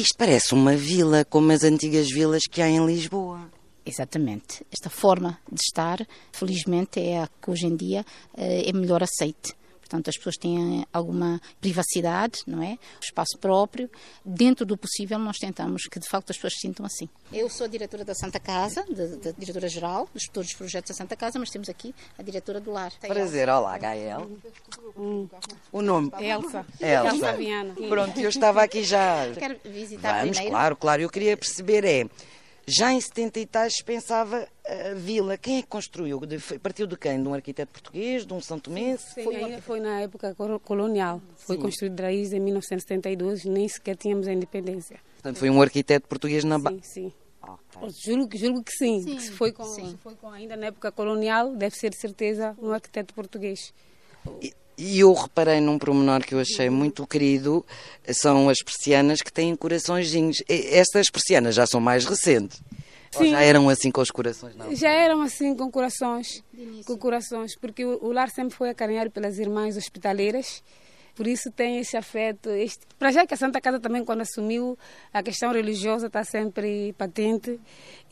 Isto parece uma vila, como as antigas vilas que há em Lisboa. Exatamente. Esta forma de estar, felizmente, é a que hoje em dia eh, é melhor aceite. Portanto, as pessoas têm alguma privacidade, não é? Espaço próprio. Dentro do possível, nós tentamos que, de facto, as pessoas se sintam assim. Eu sou a diretora da Santa Casa, da diretora-geral, dos todos os projetos da Santa Casa, mas temos aqui a diretora do lar. Prazer, olá, Gael. Hum. O nome? Elsa. Elsa. Elsa Viana. Pronto, eu estava aqui já. Quero visitar Vamos, primeiro. claro, claro. Eu queria perceber é já em 70 e tais pensava a vila. Quem é que construiu? Partiu de quem? De um arquiteto português? De um São Tomé? Sim, foi, foi, na época colonial. Foi Sim. construído raiz em 1972, nem sequer tínhamos a independência. Portanto, foi um arquiteto português na base? Sim, sim. Okay. Julgo, julgo que sim. sim. Que se, foi com, sim. se foi com ainda na época colonial, deve ser de certeza um arquiteto português. E, e eu reparei num promenor que eu achei muito querido, são as persianas que têm coraçõezinhos. Estas persianas já são mais recentes. Sim. Ou já eram assim com os corações? Não? Já eram assim com corações, com corações, porque o, lar sempre foi acarinhado pelas irmãs hospitaleiras. Por isso tem esse afeto. Este... Para já que a Santa Casa também, quando assumiu, a questão religiosa está sempre patente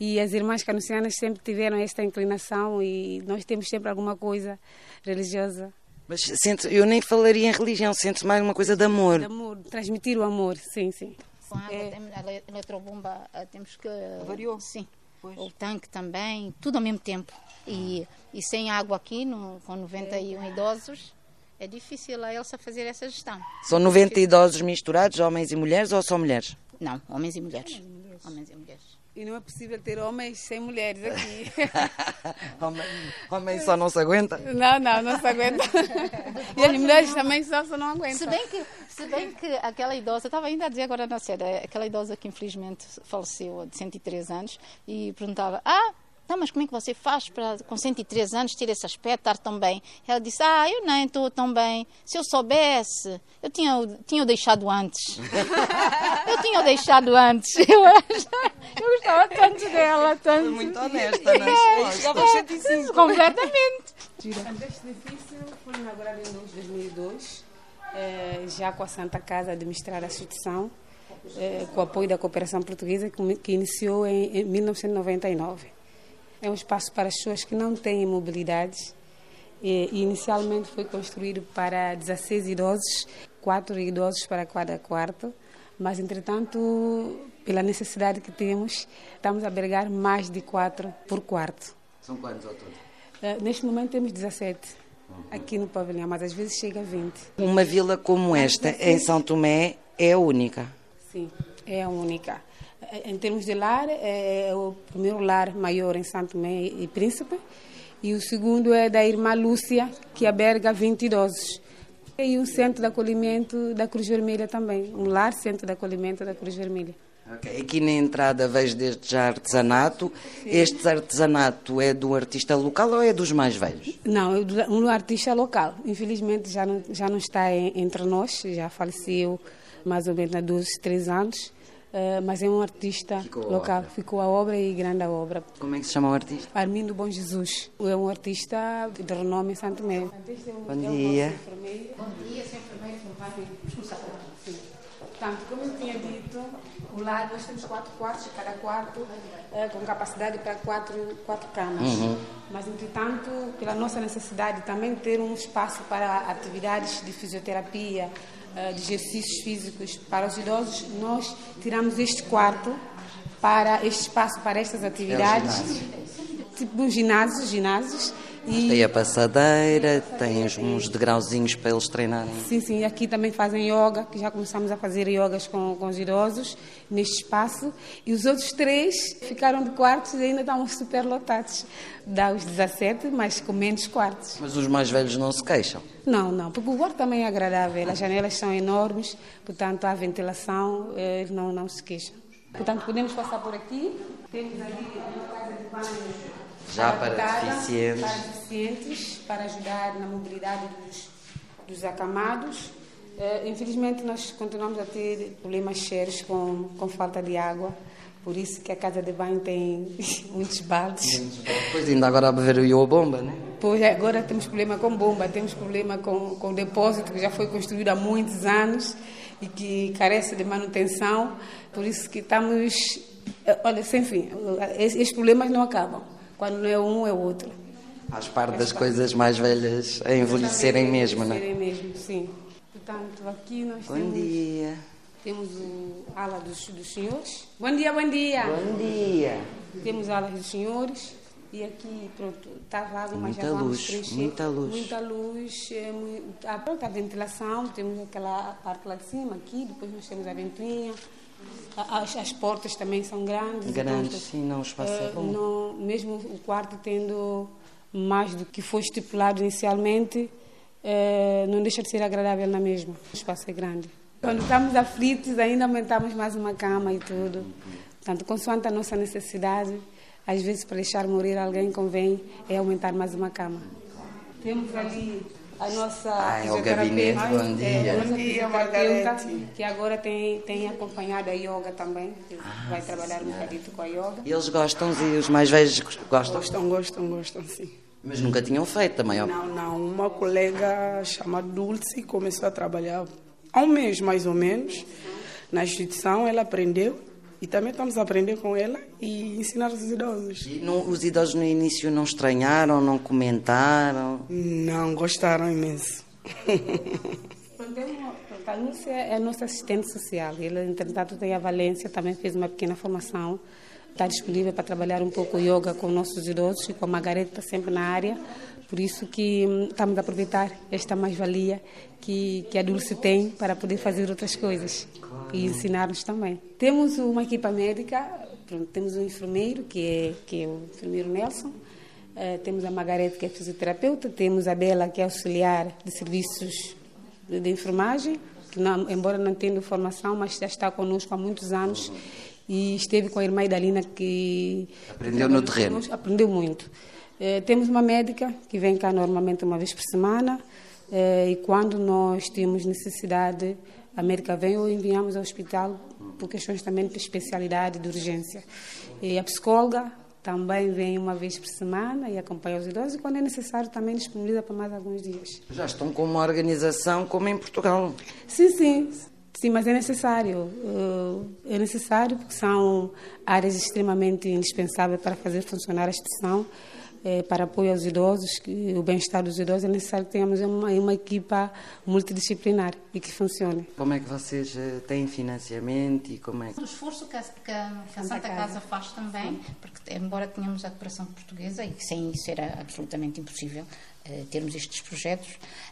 e as irmãs canucianas sempre tiveram esta inclinação e nós temos sempre alguma coisa religiosa mas sente, eu nem falaria em religião, sente mais uma coisa de amor. De amor, transmitir o amor, sim, sim. Com água, é. a eletrobomba, eh, temos que... Variou? Sim. Pois. O tanque também, tudo ao mesmo tempo. E, e sem água aqui, no, com 91 é. idosos, é difícil a Elsa fazer essa gestão. São 90 idosos misturados, homens e mulheres, ou só mulheres? Não, homens e mulheres. Homens e mulheres. Homens e mulheres. E não é possível ter homens sem mulheres aqui. homem, homem só não se aguenta? Não, não, não se aguenta. e as mulheres também só, só não aguentam. Se bem que, se bem que aquela idosa, estava ainda a dizer agora na série, aquela idosa que infelizmente faleceu de 103 anos e perguntava: Ah, não, mas como é que você faz para, com 103 anos, ter esse aspecto, estar tão bem? Ela disse, ah, eu nem estou tão bem. Se eu soubesse, eu tinha, tinha o deixado antes. eu tinha o deixado antes. Eu, eu gostava tanto dela, tanto. Foi muito honesta, não é? é, é completamente. Este edifício foi inaugurado em 2002, é, já com a Santa Casa administrar a instituição, é, com o apoio da cooperação portuguesa, que iniciou em, em 1999. É um espaço para as pessoas que não têm mobilidade. E, inicialmente foi construído para 16 idosos, 4 idosos para cada quarto, mas entretanto, pela necessidade que temos, estamos a albergar mais de 4 por quarto. São quantos ao todo? Uh, neste momento temos 17 aqui no pavilhão, mas às vezes chega a 20. Uma vila como esta, em São Tomé, é a única? Sim, é a única. Em termos de lar, é o primeiro lar maior em Santo Tomé e Príncipe, e o segundo é da irmã Lúcia, que alberga 20 idosos. E um centro de acolhimento da Cruz Vermelha também, um lar centro de acolhimento da Cruz Vermelha. Okay. Aqui na entrada vejo desde já artesanato. Sim. Este artesanato é do artista local ou é dos mais velhos? Não, é um artista local. Infelizmente já não, já não está entre nós, já faleceu mais ou menos há 12, 13 anos. Uh, mas é um artista ficou local. A Ficou a obra e grande a obra. Como é que se chama o artista? Armindo Bom Jesus. É um artista de renome em Santo Mé. Bom dia. Bom dia, Sr. enfermeiro, Sim. Portanto, como eu tinha dito, o lado nós temos quatro quartos, cada quarto uh, com capacidade para quatro, quatro camas. Uhum. Mas, entretanto, pela nossa necessidade também ter um espaço para atividades de fisioterapia, eh, de exercícios físicos para os idosos, nós tiramos este quarto para este espaço para estas atividades, é tipo um ginásio, ginásios. E... Tem a passadeira, tem uns degrauzinhos para eles treinarem. Sim, sim, aqui também fazem yoga, que já começamos a fazer yogas com, com os idosos neste espaço. E os outros três ficaram de quartos e ainda estão super lotados. Dá os 17, mas com menos quartos. Mas os mais velhos não se queixam? Não, não, porque o quarto também é agradável, as janelas são enormes, portanto há ventilação, eles não, não se queixam. Portanto, podemos passar por aqui, temos ali uma casa de banho já para, deficientes. Para deficientes, para ajudar na mobilidade dos, dos acamados. Uh, infelizmente, nós continuamos a ter problemas sérios com, com falta de água. Por isso que a casa de banho tem muitos baldes. Pois ainda agora a beber o bomba, né? Pois agora temos problema com bomba, temos problema com, com o depósito que já foi construído há muitos anos e que carece de manutenção, por isso que estamos, eh, olha, sem fim, esses problemas não acabam, quando não é um é o outro. Faz parte das coisas mais velhas a envelhecerem mesmo, não é? Envelhecerem mesmo, sim. Portanto, aqui nós Bom temos... dia. Temos o ala dos, dos senhores. Bom dia, bom dia. Bom dia. Temos alas dos senhores. E aqui, pronto, está vago, mas Muita já vamos luz, preencher. muita luz. Muita luz. É, mui- ah, pronto, a ventilação, temos aquela parte lá de cima, aqui, depois nós temos a ventoinha. As, as portas também são grandes. Grandes, então, sim, não, o espaço é eh, bom. não- mesmo o quarto tendo mais do que foi estipulado inicialmente, eh, não deixa de ser agradável na mesma. O espaço é grande. Quando estamos aflitos, ainda aumentamos mais uma cama e tudo. Portanto, consoante a nossa necessidade, às vezes para deixar morrer alguém convém é aumentar mais uma cama. Temos ali a nossa Ah, é o gabinete, bom dia. é, a nossa Bom dia, Margarete. que agora tem, tem acompanhado a yoga também, que vai trabalhar um bocadito com a yoga. E eles gostam e os mais velhos gostam, Gostam, gostam, gostam, sim. mas nunca tinham feito também. ó. Não, não. Uma colega chamada Dulce começou a trabalhar há um mês, mais ou menos, na instituição. Ela aprendeu e também estamos a aprender com ela e ensinar os idosos. E não- os idosos no início não estranharam, não comentaram. Não, gostaram imenso. A Lúcia é a nossa assistente social. Ela, entretanto, tem a Valência, também fez uma pequena formação. Está disponível para trabalhar um pouco yoga com nossos idosos e com a Margareta está sempre na área. Por isso que hum, estamos a aproveitar esta mais-valia que, que a Dulce tem para poder fazer outras coisas e ensinar-nos também. Temos uma equipa médica, pronto, temos um enfermeiro, que é, que é o enfermeiro Nelson, eh, temos a Margarete, que é fisioterapeuta, temos a Bela, que é auxiliar de serviços de, de enfermagem, que não, embora não tenha formação, mas já está conosco há muitos anos e esteve com a irmã Idalina, que Aprendeu no terreno. aprendeu muito. Eh, temos uma médica que vem cá normalmente uma vez por semana eh, e quando nós temos necessidade, a médica vem ou enviamos ao hospital por questões também de especialidade, de urgência. E a psicóloga também vem uma vez por semana e acompanha os idosos e quando é necessário também disponibiliza para mais alguns dias. Já estão com uma organização como em Portugal. Sim, sim. Sim, mas é necessário. eh, É necessário porque são áreas extremamente indispensáveis para fazer funcionar a instituição, eh, para apoio aos idosos, que o bem-estar dos idosos. É necessário que tenhamos uma, uma equipa multidisciplinar e que funcione. Como é que vocês eh, têm financiamento e como é que... O esforço que a, que a- que a Santa Casa faz também, porque embora tenhamos a cooperação portuguesa, e sem isso era absolutamente impossível termos estes projetos,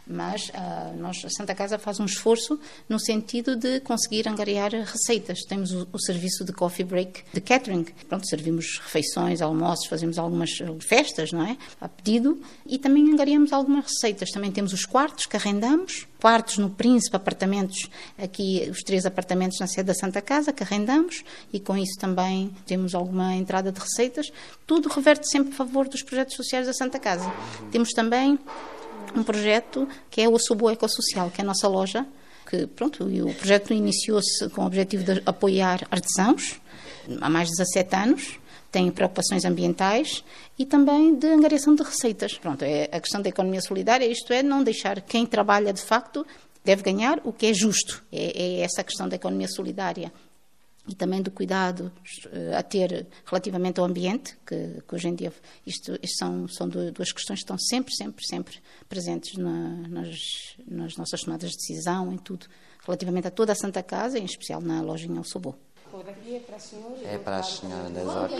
mas ah, nós, a Santa Casa faz um esforço no sentido de conseguir angariar receitas. Temos o, o serviço de coffee break, de catering. Pronto, servimos refeições, almoços, fazemos algumas eh, festas, não é? A pedido, e também angariamos algumas receitas. Também temos os quartos que arrendamos, quartos no Príncipe, apartamentos, aqui os três apartamentos na sede da Santa Casa que arrendamos e com isso também temos alguma entrada de receitas. Tudo reverte sempre a favor dos projetos sociais da Santa Casa. Temos também um projeto que é o Subo Ecossocial, que é a nossa loja, que pronto, o projeto iniciou-se com o objetivo de apoiar artesãos há mais de 17 anos tem preocupações ambientais e também de angariação de receitas. Pronto, é a questão da economia solidária, isto é, não deixar quem trabalha de facto deve ganhar o que é justo. É, é essa a questão da economia solidária e também do cuidado eh, a ter relativamente ao ambiente, que, que hoje em dia isto, isto são, são du- duas questões que estão sempre, sempre, sempre presentes na- nas, nas nossas tomadas de decisão, em tudo, relativamente a toda a Santa Casa, em especial na lojinha El Sobô. Daqui é para as senhoras. É para as senhoras, ok.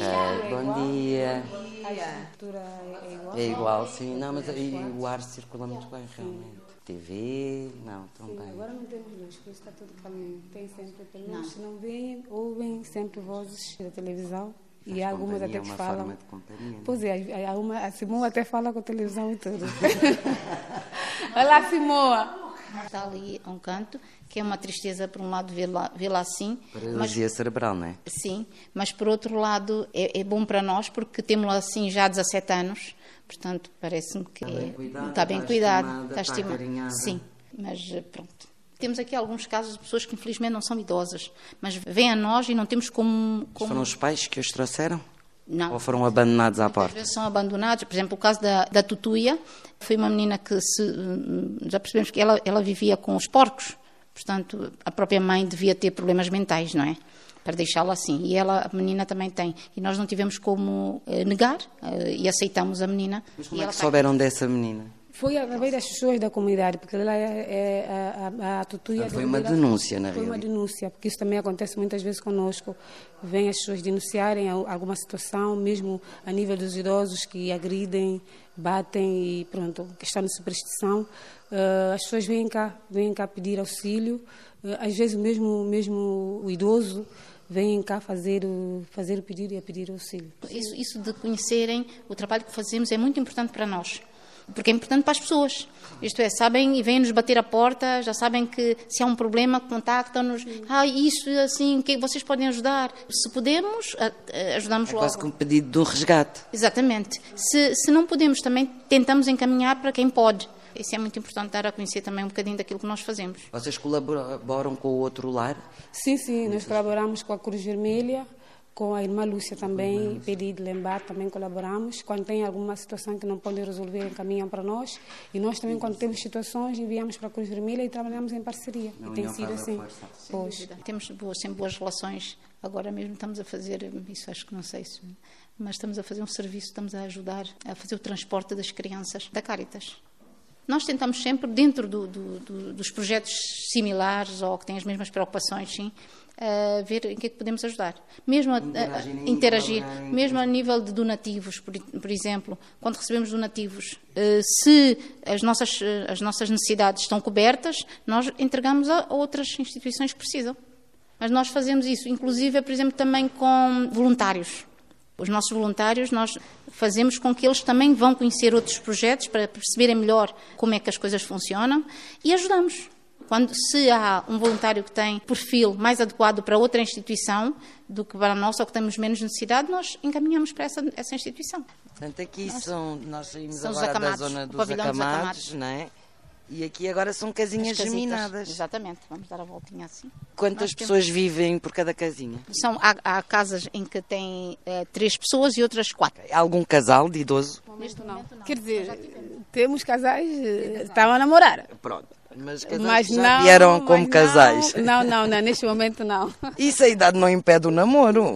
Bom dia. A estrutura é igual. É igual, sim. Não, mas e o ar circula muito bem, realmente. TV, não, também. Agora não temos luz, por isso está tudo calminho. Tem sempre, pelo menos, se não veem, ouvem sempre vozes da televisão. E há algumas até que uma falam. forma de companhia, não é? Pois é, há uma, a Simão até fala com a televisão e tudo. Olá, Simoa! Está ali a um canto, que é uma tristeza, por um lado, vê-la assim, mas Paralisia cerebral, não é? Sim, mas por outro lado é, é bom para nós porque temos-la assim já há 17 anos, portanto parece-me que Está bem é- cuidada, está bem está cuidado, estimada, está está estimada. Sim, mas eh, pronto. Temos aqui alguns casos de pessoas que infelizmente não são idosas, mas vêm a nós e não temos como. como... Foram os pais que os trouxeram? Não. Ou foram abandonados à Às porta? vezes são abandonados. Por exemplo, o caso da, da Tutuia foi uma menina que se, hum, já percebemos que ela, ela vivia com os porcos Portanto, a própria mãe devia ter problemas mentais, não é? Para deixá-la assim. E ela, a menina também tem. E nós não tivemos como eh, negar eh, e aceitamos a menina. Mas como é que souberam dessa menina? Foi através das pessoas da comunidade, porque ela é, é a, a, a tutuia Ah, foi da uma comunidade. denúncia, na Foi uma denúncia, porque isso também acontece muitas vezes conosco. Vêm as pessoas denunciarem al- alguma situação, mesmo a nível dos idosos que agridem, batem e pronto, questão de superstição. Eh, as pessoas vêm cá, vêm cá pedir auxílio. Eh, às vezes mesmo, mesmo o idoso vem cá fazer, o- fazer o pedido e a pedir auxílio. Isso, isso de conhecerem o trabalho que fazemos é muito importante para nós. Porque é importante para as pessoas. Isto é, sabem e vêm-nos bater a porta, já sabem que se há um problema, contactam-nos. Ah, isso, assim, que é que vocês podem ajudar? Se podemos, ajudamos É logo. quase que um pedido de um resgate. Exatamente. Se, se não podemos, também tentamos encaminhar para quem pode. Isso é muito importante dar a conhecer também um bocadinho daquilo que nós fazemos. Vocês colaboram com o outro lar? Sim, sim, nós colaboramos com a Cruz Vermelha, com a irmã Lúcia também, Pedi de Lembar, também colaboramos. Quando tem alguma situação que não podem resolver, encaminham para nós. E nós também, quando temos situações, enviamos para a Cruz Vermelha e trabalhamos em parceria. e tem sido assim. Pois. Temos boas, sempre boas relações. Agora mesmo estamos a fazer, isso acho que não sei se, mas estamos a fazer um serviço, estamos a ajudar a fazer o transporte das crianças da Caritas. Nós tentamos sempre, dentro do- do- do- dos projetos similares ou que têm as mesmas preocupações, sim, eh, ver em que é que podemos ajudar. Mesmo a, a- a- interagir, mesmo a nível de donativos, por, por exemplo, quando recebemos donativos, eh, se as nossas, eh, as nossas necessidades estão cobertas, nós entregamos a outras instituições que precisam. Mas nós fazemos isso, inclusive, por exemplo, também com voluntários. Os nossos voluntários, nós fazemos com que eles também vão conhecer outros projetos para perceberem melhor como é que as coisas funcionam e ajudamos. Quando se há um voluntário que tem perfil mais adequado para outra instituição do que para a nossa ou que temos menos necessidade, nós encaminhamos para essa, essa instituição. Portanto, aqui são, nós saímos São agora da acamados, zona o dos acamados, acamados. não é? E aqui agora são casinhas As casitas. geminadas. Exatamente, vamos dar a voltinha assim. Quantas Nós temos- pessoas vivem por cada casinha? São, há, há casas em que tem eh, três pessoas e outras quatro. Algum casal de idoso? Neste momento não. Quer dizer, temos casais, eh, estavam a namorar. Pronto. Mas casais Mas que já não, vieram mas como não. casais. Não, não, não, neste momento não. Isso a idade não impede o namoro.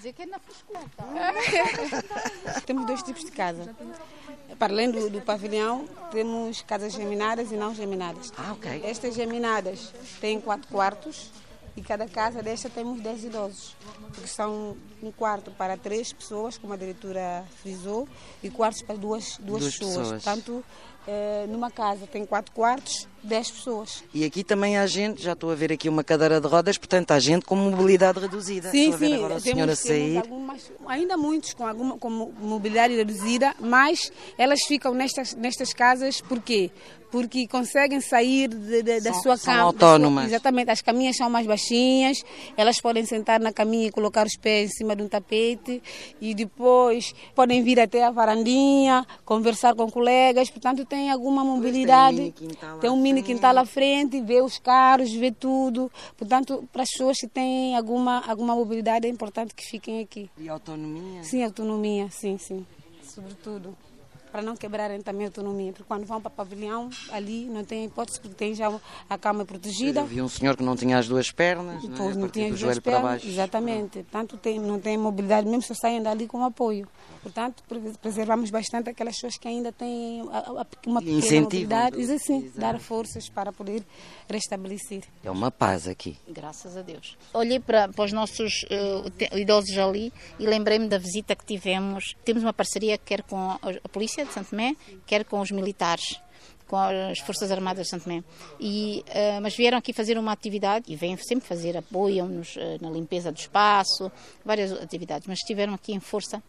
Que é. Temos dois tipos de casa. Para além do, do pavilhão, temos casas geminadas e não geminadas. Ah, ok. Estas geminadas têm quatro quartos e cada casa desta temos dez idosos. Porque são um quarto para três pessoas, como a diretora frisou, e quartos para duas, duas, Duas pessoas. pessoas. Portanto, numa casa tem quatro quartos, dez pessoas. E aqui também há gente, já estou a ver aqui uma cadeira de rodas, portanto há gente com mobilidade reduzida. Sim, estou a ver sim, agora a senhora temos sair. algumas, ainda muitos com alguma com mobilidade reduzida, mas elas ficam nestas, nestas casas por quê? Porque conseguem sair de- de- da São- sua são cama. da autónomas. sua- exatamente, as caminhas são mais baixinhas, elas podem sentar na caminha e colocar os pés em cima de um tapete e depois podem vir até a varandinha, conversar com colegas, portanto tem alguma mobilidade. tem um mini quintal à frente, vê os carros, vê tudo. Portanto, para as pessoas que têm alguma, alguma mobilidade é importante que fiquem aqui. E autonomia? Sim, autonomia, sim, sim. Sobretudo. Para não quebrarem também a autonomia. Porque quando vão para o pavilhão, ali não tem hipótese, porque tem já a cama protegida. Vi um senhor que não tinha as duas pernas, não é? Pois não partir tinha do as duas joelho para pernas, baixo. Exatamente. Portanto, tem, não tem mobilidade, mesmo só saem dali com apoio. Portanto, pre- preservamos bastante aquelas pessoas que ainda têm uma pequena incentivam mobilidade. E assim, Exato. dar forças para poder restabelecer. É uma paz aqui. Graças a Deus. Olhei para, para os nossos te- idosos ali e lembrei-me da visita que tivemos. Temos uma parceria quer com a, a Polícia de Santo Tomé, quer com os militares com as Forças Armadas de Santo Tomé. E, eh, mas vieram aqui fazer uma atividade e vêm sempre fazer, apoiam-nos eh, na limpeza do espaço, várias atividades, mas estiveram aqui em força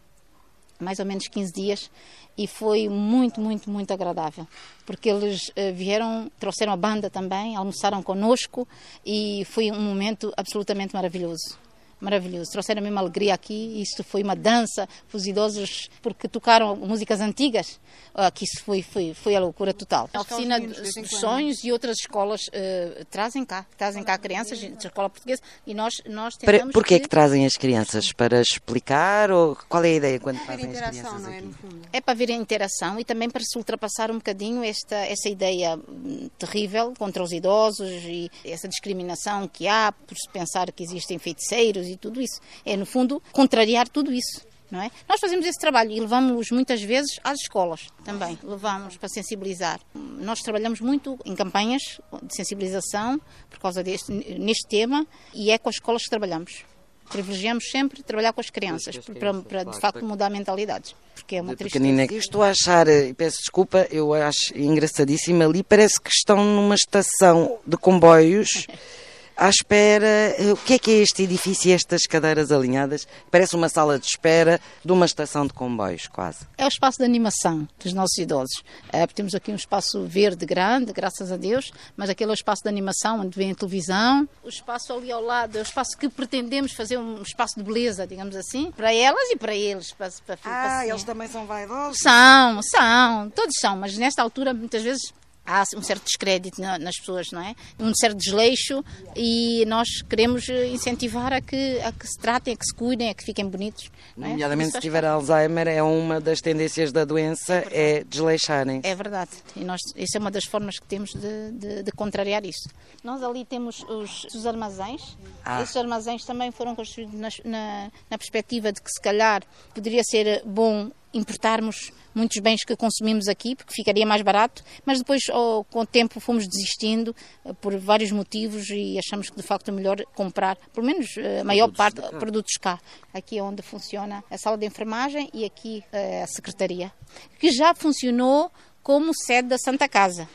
mais ou menos 15 dias e foi muito, muito, muito agradável, porque eles eh, vieram, trouxeram a banda também, almoçaram conosco e foi um momento absolutamente maravilhoso. Maravilhoso. Trouxeram mesmo alegria aqui. Isto foi uma dança para os idosos, porque tocaram músicas antigas. Uh, que isso foi, foi, foi a loucura total. A oficina dos sonhos e outras escolas uh, trazem cá, trazem cá crianças da escola portuguesa e nós, nós tentamos... Para, porquê que... que trazem as crianças? Para explicar ou qual é a ideia quando trazem as crianças é, aqui? É para ver a interação e também para se ultrapassar um bocadinho esta, essa ideia hum, terrível contra os idosos e essa discriminação que há por se pensar que existem feiticeiros e tudo isso. É, no fundo, contrariar tudo isso. Não é? Nós fazemos esse trabalho e levamos muitas vezes às escolas também, levamos para sensibilizar. Nós trabalhamos muito em campanhas de sensibilização por causa deste neste tema e é com as escolas que trabalhamos. Privilegiamos sempre trabalhar com as crianças, as crianças para, para, de facto mudar mentalidades, porque é uma tristeza. Estou a achar, e peço desculpa, eu acho engraçadíssimo ali, parece que estão numa estação de comboios à espera. Eh, o que é que é este edifício e estas cadeiras alinhadas? Parece uma sala de espera de uma estação de comboios, quase. É o espaço de animação dos nossos idosos. É, temos aqui um espaço verde grande, graças a Deus, mas aquele é o espaço de animação onde vem a televisão. O espaço ali ao lado é o espaço que pretendemos fazer um espaço de beleza, digamos assim, para elas e para eles. Para, para, ah, eles também são vaidosos? São, são, todos são, mas nesta altura muitas vezes há um certo descrédito nas pessoas, não é? Um certo desleixo e nós queremos incentivar a que, a que se tratem, a que se cuidem, a que fiquem bonitos. É? Nomeadamente se tiver Alzheimer, é uma das tendências da doença, é, é desleixarem. É verdade. E nós, isso é uma das formas que temos de, de, de contrariar isso. Nós ali temos os, os armazéns. Ah. Esses armazéns também foram construídos na, na, na perspectiva de que se calhar poderia ser bom importarmos muitos bens que consumimos aqui, porque ficaria mais barato, mas depois, oh, com o tempo, fomos desistindo uh, por vários motivos e achamos que de facto é melhor comprar, pelo menos uh, a maior parte, de produtos cá. Aqui é onde funciona a sala de enfermagem e aqui uh, a secretaria, que já funcionou como sede da Santa Casa.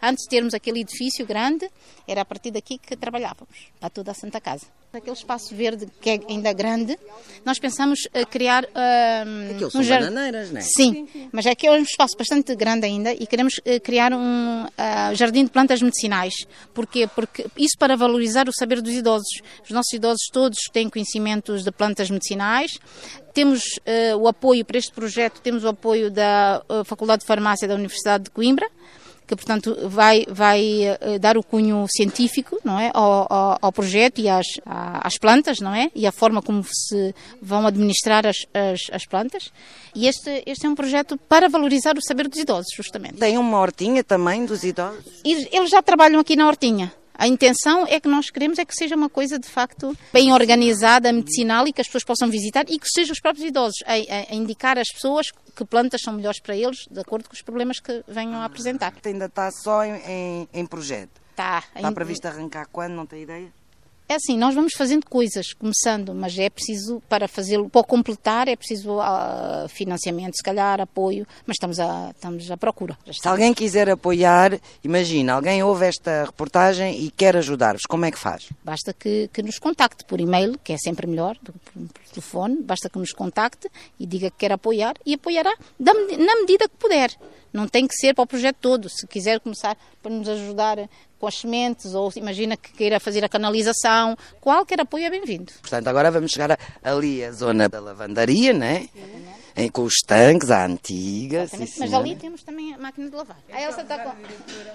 Antes de termos aquele edifício grande, era a partir daqui que trabalhávamos, para toda a Santa Casa. Aquele espaço verde que é ainda grande, nós pensamos uh, criar. Uh, Aquilo são um bananeiras, não é? Sim, mas aqui é um espaço bastante grande ainda e queremos uh, criar um uh, jardim de plantas medicinais. Porquê? Porque isso para valorizar o saber dos idosos. Os nossos idosos todos têm conhecimentos de plantas medicinais. Temos o apoio para este projeto, temos o apoio da Faculdade de Farmácia da Universidade de Coimbra que portanto vai, vai uh, dar o cunho científico não é, ao, ao, ao, projeto e às, às plantas, não é? E a forma como se vão administrar as, as, as, plantas. E este, este é um projeto para valorizar o saber dos idosos, justamente. Tem uma hortinha também dos idosos? Eles já trabalham aqui na hortinha. A intenção é que nós queremos é que seja uma coisa de facto bem organizada, medicinal e que as pessoas possam visitar e que sejam os próprios idosos a, a, indicar às pessoas que plantas são melhores para eles, de acordo com os problemas que venham a apresentar. Ainda está só em, em, em projeto? Está. Está previsto arrancar quando? Não tem ideia? É assim, nós vamos fazendo coisas, começando, mas é preciso, para fazê-lo, para completar, é preciso uh, financiamento, se calhar, apoio, mas estamos, a, estamos à procura. Se alguém quiser apoiar, imagina, alguém ouve esta reportagem e quer ajudar-vos, como é que faz? Basta que, que nos contacte por e-mail, que é sempre melhor do que por telefone, basta que nos contacte e diga que quer apoiar e apoiará na medida que puder. Não tem que ser para o projeto todo. Se quiser começar para nos ajudar com as sementes, ou imagina que queira fazer a canalização, qualquer apoio é bem-vindo. Portanto, agora vamos chegar ali à zona da lavandaria, né? Em, com os tanques, a antiga. Sim, Mas ali temos também a máquina de lavar. A Elsa está com,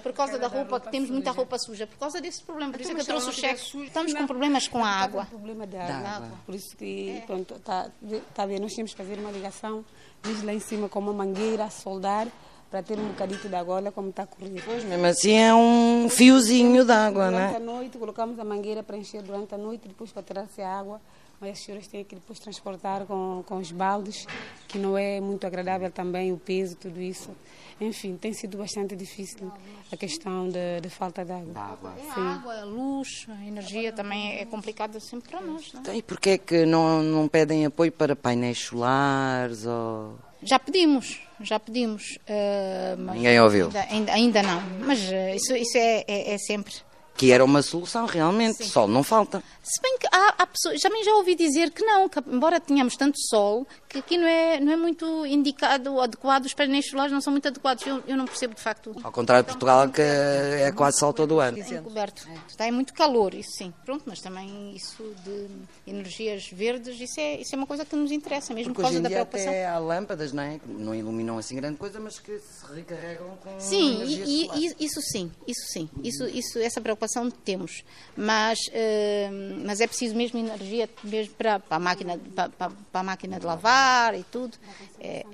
por causa da roupa, que temos muita roupa suja, por causa desse problema, por isso é que eu trouxe o cheque. Estamos com problemas com a água. problema da água. Por isso que, pronto, está tá bem, nós temos que fazer uma ligação, desde lá em cima com uma mangueira, soldar, para ter um bocadito de água, olha como está correndo. Pois, mesmo assim é um fiozinho de água, né? Durante a noite, colocamos a mangueira para encher durante a noite, depois para tirar-se a água, mas as senhoras têm que depois transportar com, com os baldes, que não é muito agradável também o peso, tudo isso. Enfim, tem sido bastante difícil a questão de, de falta de água. água. Sim. A água, a luz, a energia também é complicado sempre para nós. Não é? E porquê é que não, não pedem apoio para painéis solares ou... Já pedimos, já pedimos. Uh, Ninguém ouviu? Ainda, ainda, ainda não, mas uh, isso, isso é, é, é, sempre. Que era uma solução realmente, Sim. sol não falta. Se bem que há, há pessoas, também já ouvi dizer que não, que embora tenhamos tanto sol, que aqui não é, não é muito indicado, adequado, os painéis solares não são muito adequados. Eu, eu não percebo de facto. Ao contrário de Portugal, que é quase sol todo o ano. Está encoberto. Está é muito calor, isso sim. Pronto, mas também isso de energias verdes, isso é, isso é uma coisa que nos interessa, mesmo Porque por causa em da preocupação. até há lâmpadas, não é? Não iluminam assim grande coisa, mas que se recarregam com Sim, e, e- isso sim, isso sim, isso, isso, essa preocupação temos, mas, eh, mas é preciso mesmo energia mesmo para, para, a máquina, para, para- para a máquina de lavar e tudo. É,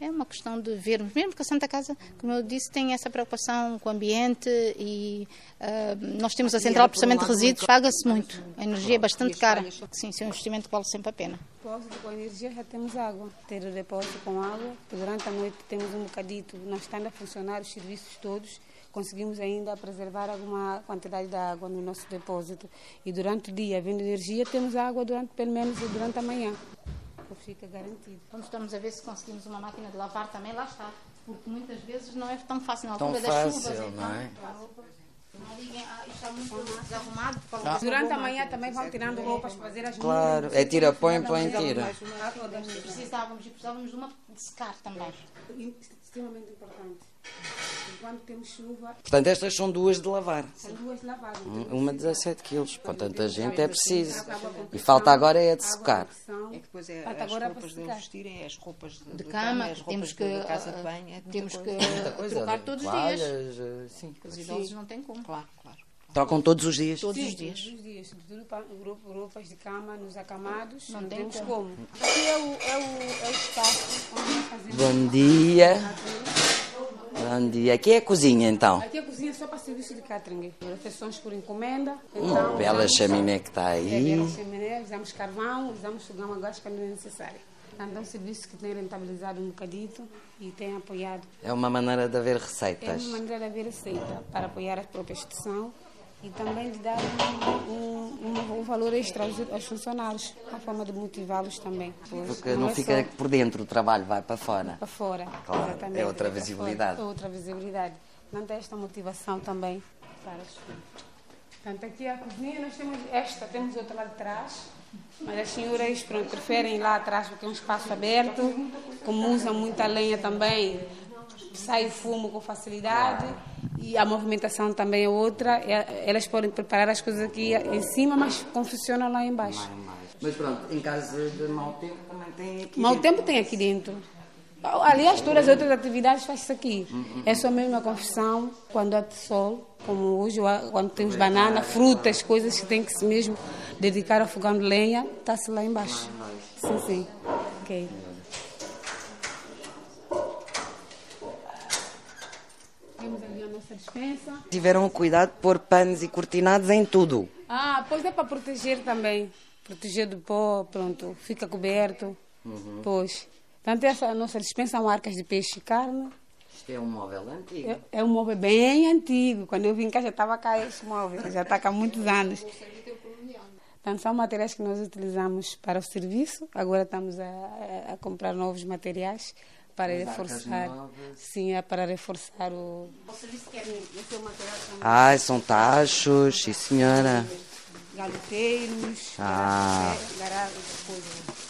é uma questão de vermos, mesmo que a Santa Casa, como eu disse, tem essa preocupação com o ambiente e eh, nós temos a central de processamento de resíduos, paga-se muito, a energia é bastante cara. Sim, isso é um investimento que vale sempre a pena. Depósito com energia já temos água. Ter o depósito com água. Durante a noite temos um bocadito. Não estando a funcionar os serviços todos, conseguimos ainda preservar alguma quantidade de água no nosso depósito. E durante o dia, havendo energia, temos água durante, pelo menos durante a manhã. Fica garantido. Quando estamos a ver se conseguimos uma máquina de lavar também, lá está. Porque muitas vezes não é tão fácil na Tão altura das fácil, chuvas. então, não é? Não liguem, ah, isto está muito desarrumado. por causa da Durante a manhã também vão tirando roupas para fazer as Claro, é tira, põe, põe, tira. Precisávamos e precisávamos de uma de secar também. Extremamente importante. Enquanto temos chuva, Portanto, estas são duas de lavar. são duas lavadas. Uma 17 quilos. Com tanta gente é preciso. E falta agora é de secar. É que depois é Falta as agora roupas para de secar. vestirem, as roupas de, De de cama, as roupas temos de- que, da casa de ah, banho, é temos coisa. que trocar todos os dias. eh, Sim. Os idosos não têm como. Claro, claro. Trocam todos os dias. Todos os Sim, dias. Todos os dias. Sobretudo para grupo- roupas de cama nos acamados. Não Não, tem temos como. como. Aqui é o, é, o, é o espaço onde nós fazemos. Bom dia. Bom dia. Aqui é a cozinha, então. Aqui a cozinha é só para serviço de catering. Refeições por encomenda. Então, Bela usamos- chaminé que está É, aí. bela chaminé, usamos carvão, usamos fogão a gás quando é necessário. Portanto, é um serviço que tem rentabilizado um bocadito e tem apoiado. É uma maneira de haver É receitas. uma maneira de haver receita para apoiar a própria instituição e também de dar um, um- um- valor extra aos, aos funcionários, uma forma de motivá-los também. Pois Porque não é fica só por dentro, o trabalho vai para fora. para fora. Claro, exatamente, é outra visibilidade. fora, É outra visibilidade. Não tem esta motivação também para as pessoas. Portanto, aqui a cozinha, nós temos esta, temos outra lá de trás, mas as senhoras pronto, preferem ir lá atrás porque é um espaço aberto, como usam muita lenha também, sai fumo com facilidade e a movimentação também é outra. É- Elas podem preparar as coisas aqui em cima, mas confeccionam lá embaixo. Mas pronto, em caso de mau tempo também tem aqui. Mau tempo tem aqui dentro. Aliás, todas as outras atividades faz-se aqui. É só mesmo a confissão, quando há sol, como hoje, quando temos banana, frutas, coisas que tem que se mesmo dedicar ao fogão de lenha, está-se lá embaixo. Sim, sim. Ok. Temos ali a nossa dispensa. Tiveram cuidado de pôr panos e cortinados em tudo. Ah, pois é para proteger também. Proteger do pó, pronto, fica coberto. Pois. Tanto essa nossa dispensa são arcas de peixe e carne. Isto é um móvel antigo. É, é um móvel bem antigo. Quando eu vim cá já estava cá esse móvel, já está cá há muitos anos. Portanto, são materiais que nós utilizamos para o serviço. Agora estamos a- a comprar novos materiais para reforçar. novas. Sim, é para reforçar o. Ah, são tachos, sim senhora. Galhoteiros, Ah. garagens, coisas.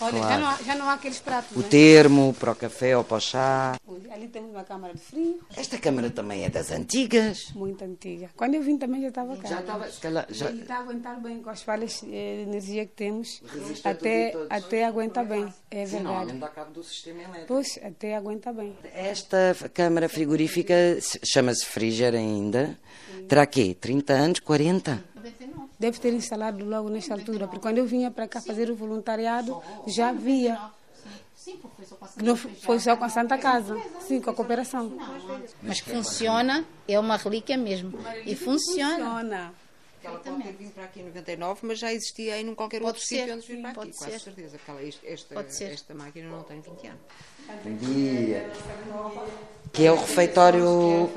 Olha, já, não há, já não há aqueles pratos, O né? termo para o café ou para o chá. Ali temos uma câmara de frio, Esta câmara também é das antigas. muito antiga. Quando eu vim também já estava cá. Já estava, se calhar, já... E está a aguentar bem com as falhas eh, de energia que temos. Resiste Até, até aguenta bem, é Sim, verdade. dá cabo do sistema elétrico. Pois, até aguenta bem. Esta câmara frigorífica se- chama-se Friger ainda. Terá quê? 30 anos? 40? Deve ter instalado logo nesta altura, porque quando eu vinha para cá fazer o voluntariado, já via. Sim, porque foi só com a Que Não foi só com a Santa Casa, sim, com a cooperação. Mas que funciona, é uma relíquia mesmo. E funciona. Funciona. Ela pode ter vindo para aqui em 99, mas já existia em num qualquer Pode outro ser, sítio antes de vir para pode aqui, quase ser. certeza. Porque ela- esta, Pode ser. esta máquina não tem 20 anos. Bom dia. Que é o refeitório.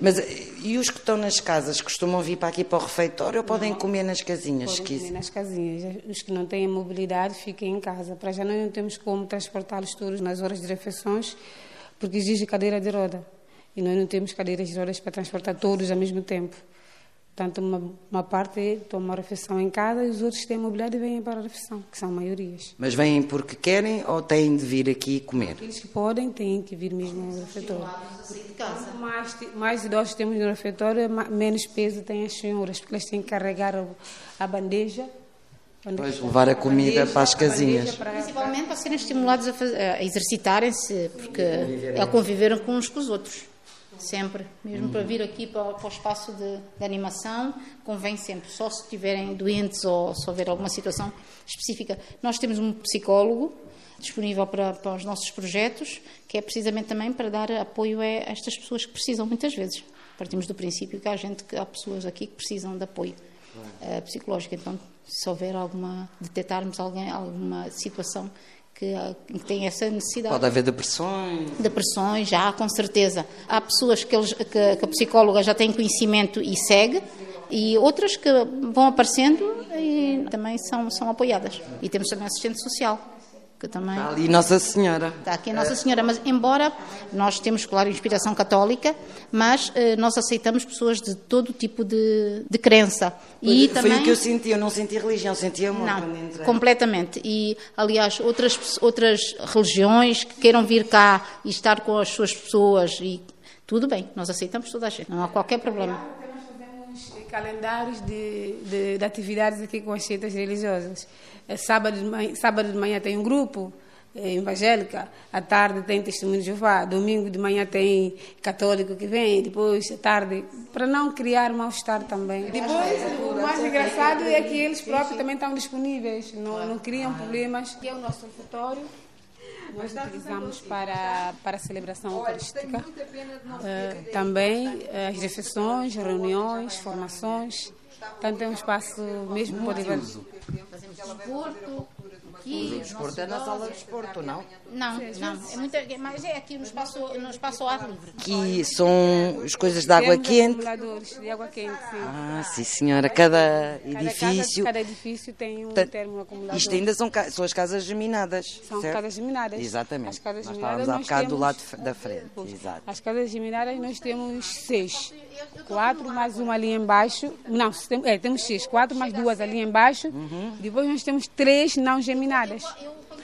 Mas e os que estão nas casas costumam vir para aqui para o refeitório ou podem comer nas casinhas? Podem comer nas casinhas. Os que não têm mobilidade fiquem em casa. Para já não temos como transportá-los todos nas horas de refeições, porque exige cadeira de roda. E nós não temos cadeiras de rodas para transportar todos ao mesmo tempo. Portanto, uma, uma parte toma a refeição em casa e os outros têm mobiliário e vêm para a refeição, que são maiorias. Mas vêm porque querem ou têm de vir aqui comer? Aqueles que podem têm que vir mesmo ao refeitório. Mais, mais idosos temos no refeitório, menos peso têm as senhoras, porque elas têm que carregar a bandeja Pois, levar a comida para as casinhas. Principalmente para serem estimulados a, a exercitarem-se, porque é conviver com uns com os outros. Sempre. Mesmo uhum. para vir aqui para, para o espaço de, de, animação, convém sempre. Só se estiverem doentes ou se houver alguma situação específica. Nós temos um psicólogo disponível para, para os nossos projetos, que é precisamente também para dar apoio a estas pessoas que precisam muitas vezes. Partimos do princípio que há gente, que há pessoas aqui que precisam de apoio uh, psicológico. Então, se houver alguma, detectarmos alguém, alguma situação que, que tem essa necessidade. Pode haver depressões? Depressões, já, com certeza. Há pessoas que, eles, que, que a psicóloga já tem conhecimento e segue, e outras que vão aparecendo e também são, são apoiadas. E temos também assistente social que também... Está ali Nossa Senhora. Está aqui a Nossa Senhora, mas embora nós temos, claro, inspiração católica, mas eh, nós aceitamos pessoas de todo tipo de, de crença. E foi também... o que eu senti, eu não senti religião, senti amor não, completamente. E, aliás, outras, outras religiões que queiram vir cá e estar com as suas pessoas, e tudo bem, nós aceitamos toda a gente, não há qualquer problema calendários de, de, de, atividades aqui com as seitas religiosas. É sábado, de manhã, sábado de manhã tem um grupo é, evangélica, à tarde tem testemunho de Jeová, domingo de manhã tem católico que vem, depois à tarde, para não criar mal-estar também. Depois, o mais engraçado é que eles próprios também estão disponíveis, não, não criam problemas. Aqui é o nosso refeitório nós utilizamos para, para a celebração eucarística. Uh, também uh, as refeições, reuniões, formações. Portanto, é um espaço mesmo poderoso. Desporto, aqui. O desporto é na sala de desporto, não? Não, não. É muito, mas é aqui no espaço, no espaço ao ar livre. Aqui são as coisas de água quente. de água quente, sim. Ah, sim, senhora. Cada edifício. Cada, edifício tem um termo acumulador. Isto ainda são, são as casas geminadas. São certo? casas geminadas. Exatamente. As casas nós. Estávamos há bocado temos, do lado da frente. Exato. As casas geminadas nós temos seis. Quatro mais uma ali embaixo. Não, é, temos seis. Quatro mais duas ali embaixo. Uhum. Depois nós temos três não geminadas.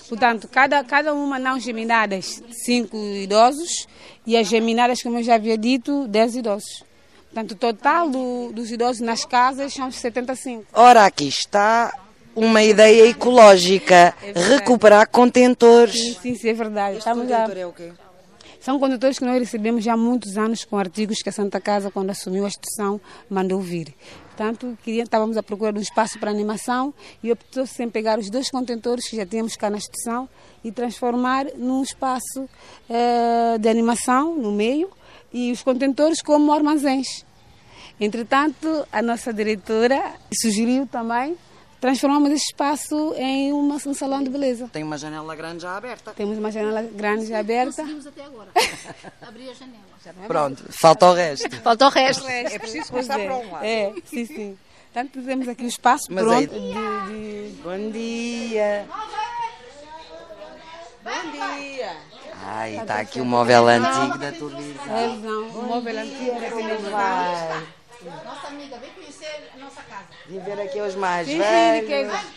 Portanto, cada, cada uma não geminadas, cinco idosos, e as geminadas, como eu já havia dito, dez idosos. Portanto, o total do, dos idosos nas casas são 75. Ora, aqui está uma ideia ecológica, é recuperar contentores. Sim, sim, sim, é verdade. Este Estamos contentor é o quê? São condutores que nós recebemos já há muitos anos com artigos que a Santa Casa, quando assumiu a instituição, mandou vir. Portanto, estávamos à procura de um espaço para animação e optou-se em pegar os dois contentores que já tínhamos cá na instituição e transformar num espaço eh, de animação no meio e os contentores como armazéns. Entretanto, a nossa diretora sugeriu também transformamos esse espaço em uma, um salão de beleza. Tem uma janela grande já aberta. Temos uma janela grande já aberta. Conseguimos até agora abrir a janela. Pronto, falta o resto. Falta o resto. É preciso começar é. para um lado. É, sim, sim. Portanto, temos aqui o espaço Mas pronto. Aí... De, de... Bom dia. Bom dia. Ai, está aqui o móvel antigo da televisão. É, não, o móvel antigo da televisão. Nossa amiga, vem conhecer a nossa casa. Vim ver aqui os mais sim, velhos. Sim,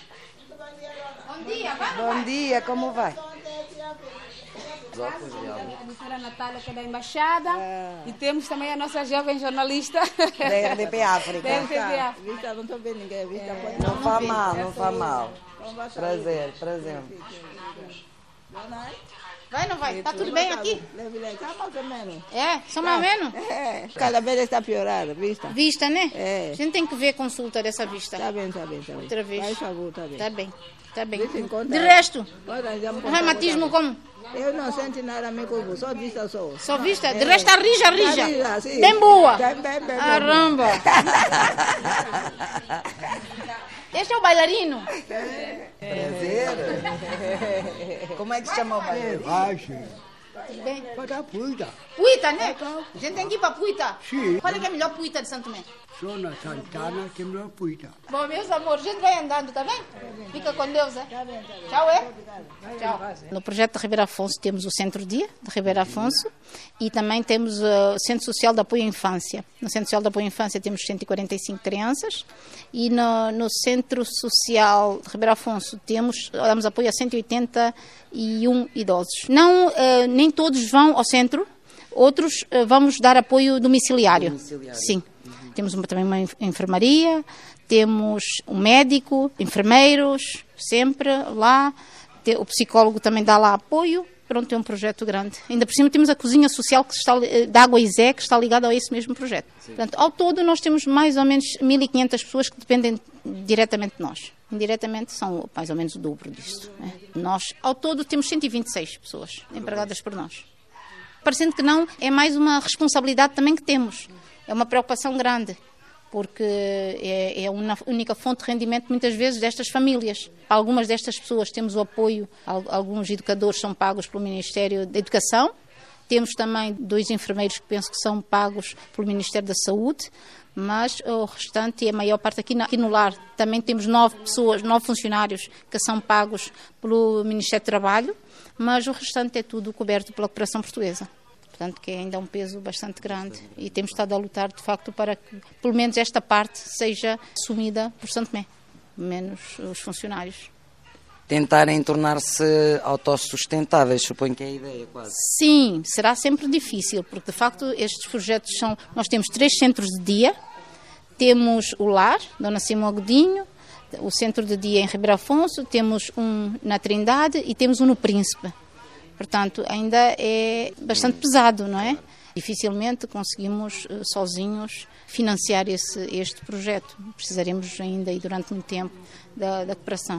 Bom dia, vai, Bom vai. dia, como vai? A doutora Natália, que é da Embaixada. Ah. E temos também a nossa jovem jornalista. Da RDP África. Da RDP África. Vista, não estou vendo ninguém. Vista, é. Não, não faz mal, não faz mal. Prazer, prazer. Boa noite. Vai ou não vai? Está tudo bem aqui? Está mais ou menos. É? Só mais ou menos? É. Cada vez está piorada, vista. Vista, né? É. A gente tem que ver consulta dessa vista. Está bem, está bem, está bem. Outra vez. Faz favor, está bem. Está bem, está bem. De é. resto, o reumatismo como? Eu não sinto nada me como, só vista só. Só vista? De resto, a rija, rija. rija sim. Bem boa. Bem, bem, bem. Caramba. Este é o bailarino. Prazer. Como é que se chama o bailarino? Bem. Para dar puita. Puita, né? A gente tem que ir para Puita. Sim. Qual é que é a melhor Puita de Santo Tomé? Só na Santana que me apoia. Bom, meus amores, a gente vai andando, tá bem? Fica com Deus, é? Tchau, é? Tchau. No projeto de Ribeira Afonso temos o Centro Dia de Ribeira Afonso e também temos uh, o Centro Social de Apoio à Infância. No Centro Social de Apoio à Infância temos 145 crianças e no, no Centro Social de Ribeira Afonso temos, damos apoio a 181 idosos. Não, uh, nem todos vão ao centro, outros uh, vamos dar apoio domiciliário. Domiciliário. Sim. Temos uma, também uma enfermaria, temos um médico, enfermeiros, sempre lá. O psicólogo também dá lá apoio. Pronto, é um projeto grande. Ainda por cima temos a cozinha social que está, da Água Zé, que está ligada a esse mesmo projeto. Portanto, ao todo nós temos mais ou menos 1.500 pessoas que dependem diretamente de nós. Indiretamente são mais ou menos o dobro disto. Né? Nós, ao todo, temos 126 pessoas empregadas por nós. Parecendo que não, é mais uma responsabilidade também que temos é uma preocupação grande, porque é, é a única fonte de rendimento muitas vezes destas famílias. Algumas destas pessoas temos o apoio, alguns educadores são pagos pelo Ministério da Educação, temos também dois enfermeiros que penso que são pagos pelo Ministério da Saúde, mas o restante e a maior parte aqui, aqui no lar também temos nove pessoas, nove funcionários que são pagos pelo Ministério do Trabalho, mas o restante é tudo coberto pela cooperação portuguesa. Portanto, que é ainda um peso bastante grande e temos estado a lutar, de facto, para que pelo menos esta parte seja assumida por Santo Tomé, menos os funcionários. Tentarem tornar-se autossustentáveis, suponho que é a ideia, quase. Sim, será sempre difícil, porque de facto estes projetos são. Nós temos três centros de dia, temos o LAR, Dona Simão Godinho, o centro de dia em Ribeirão Afonso, temos um na Trindade e temos um no Príncipe. Portanto, ainda é bastante pesado, não é? Dificilmente conseguimos eh, sozinhos financiar esse, este projeto. Precisaremos ainda e durante muito tempo da, da cooperação.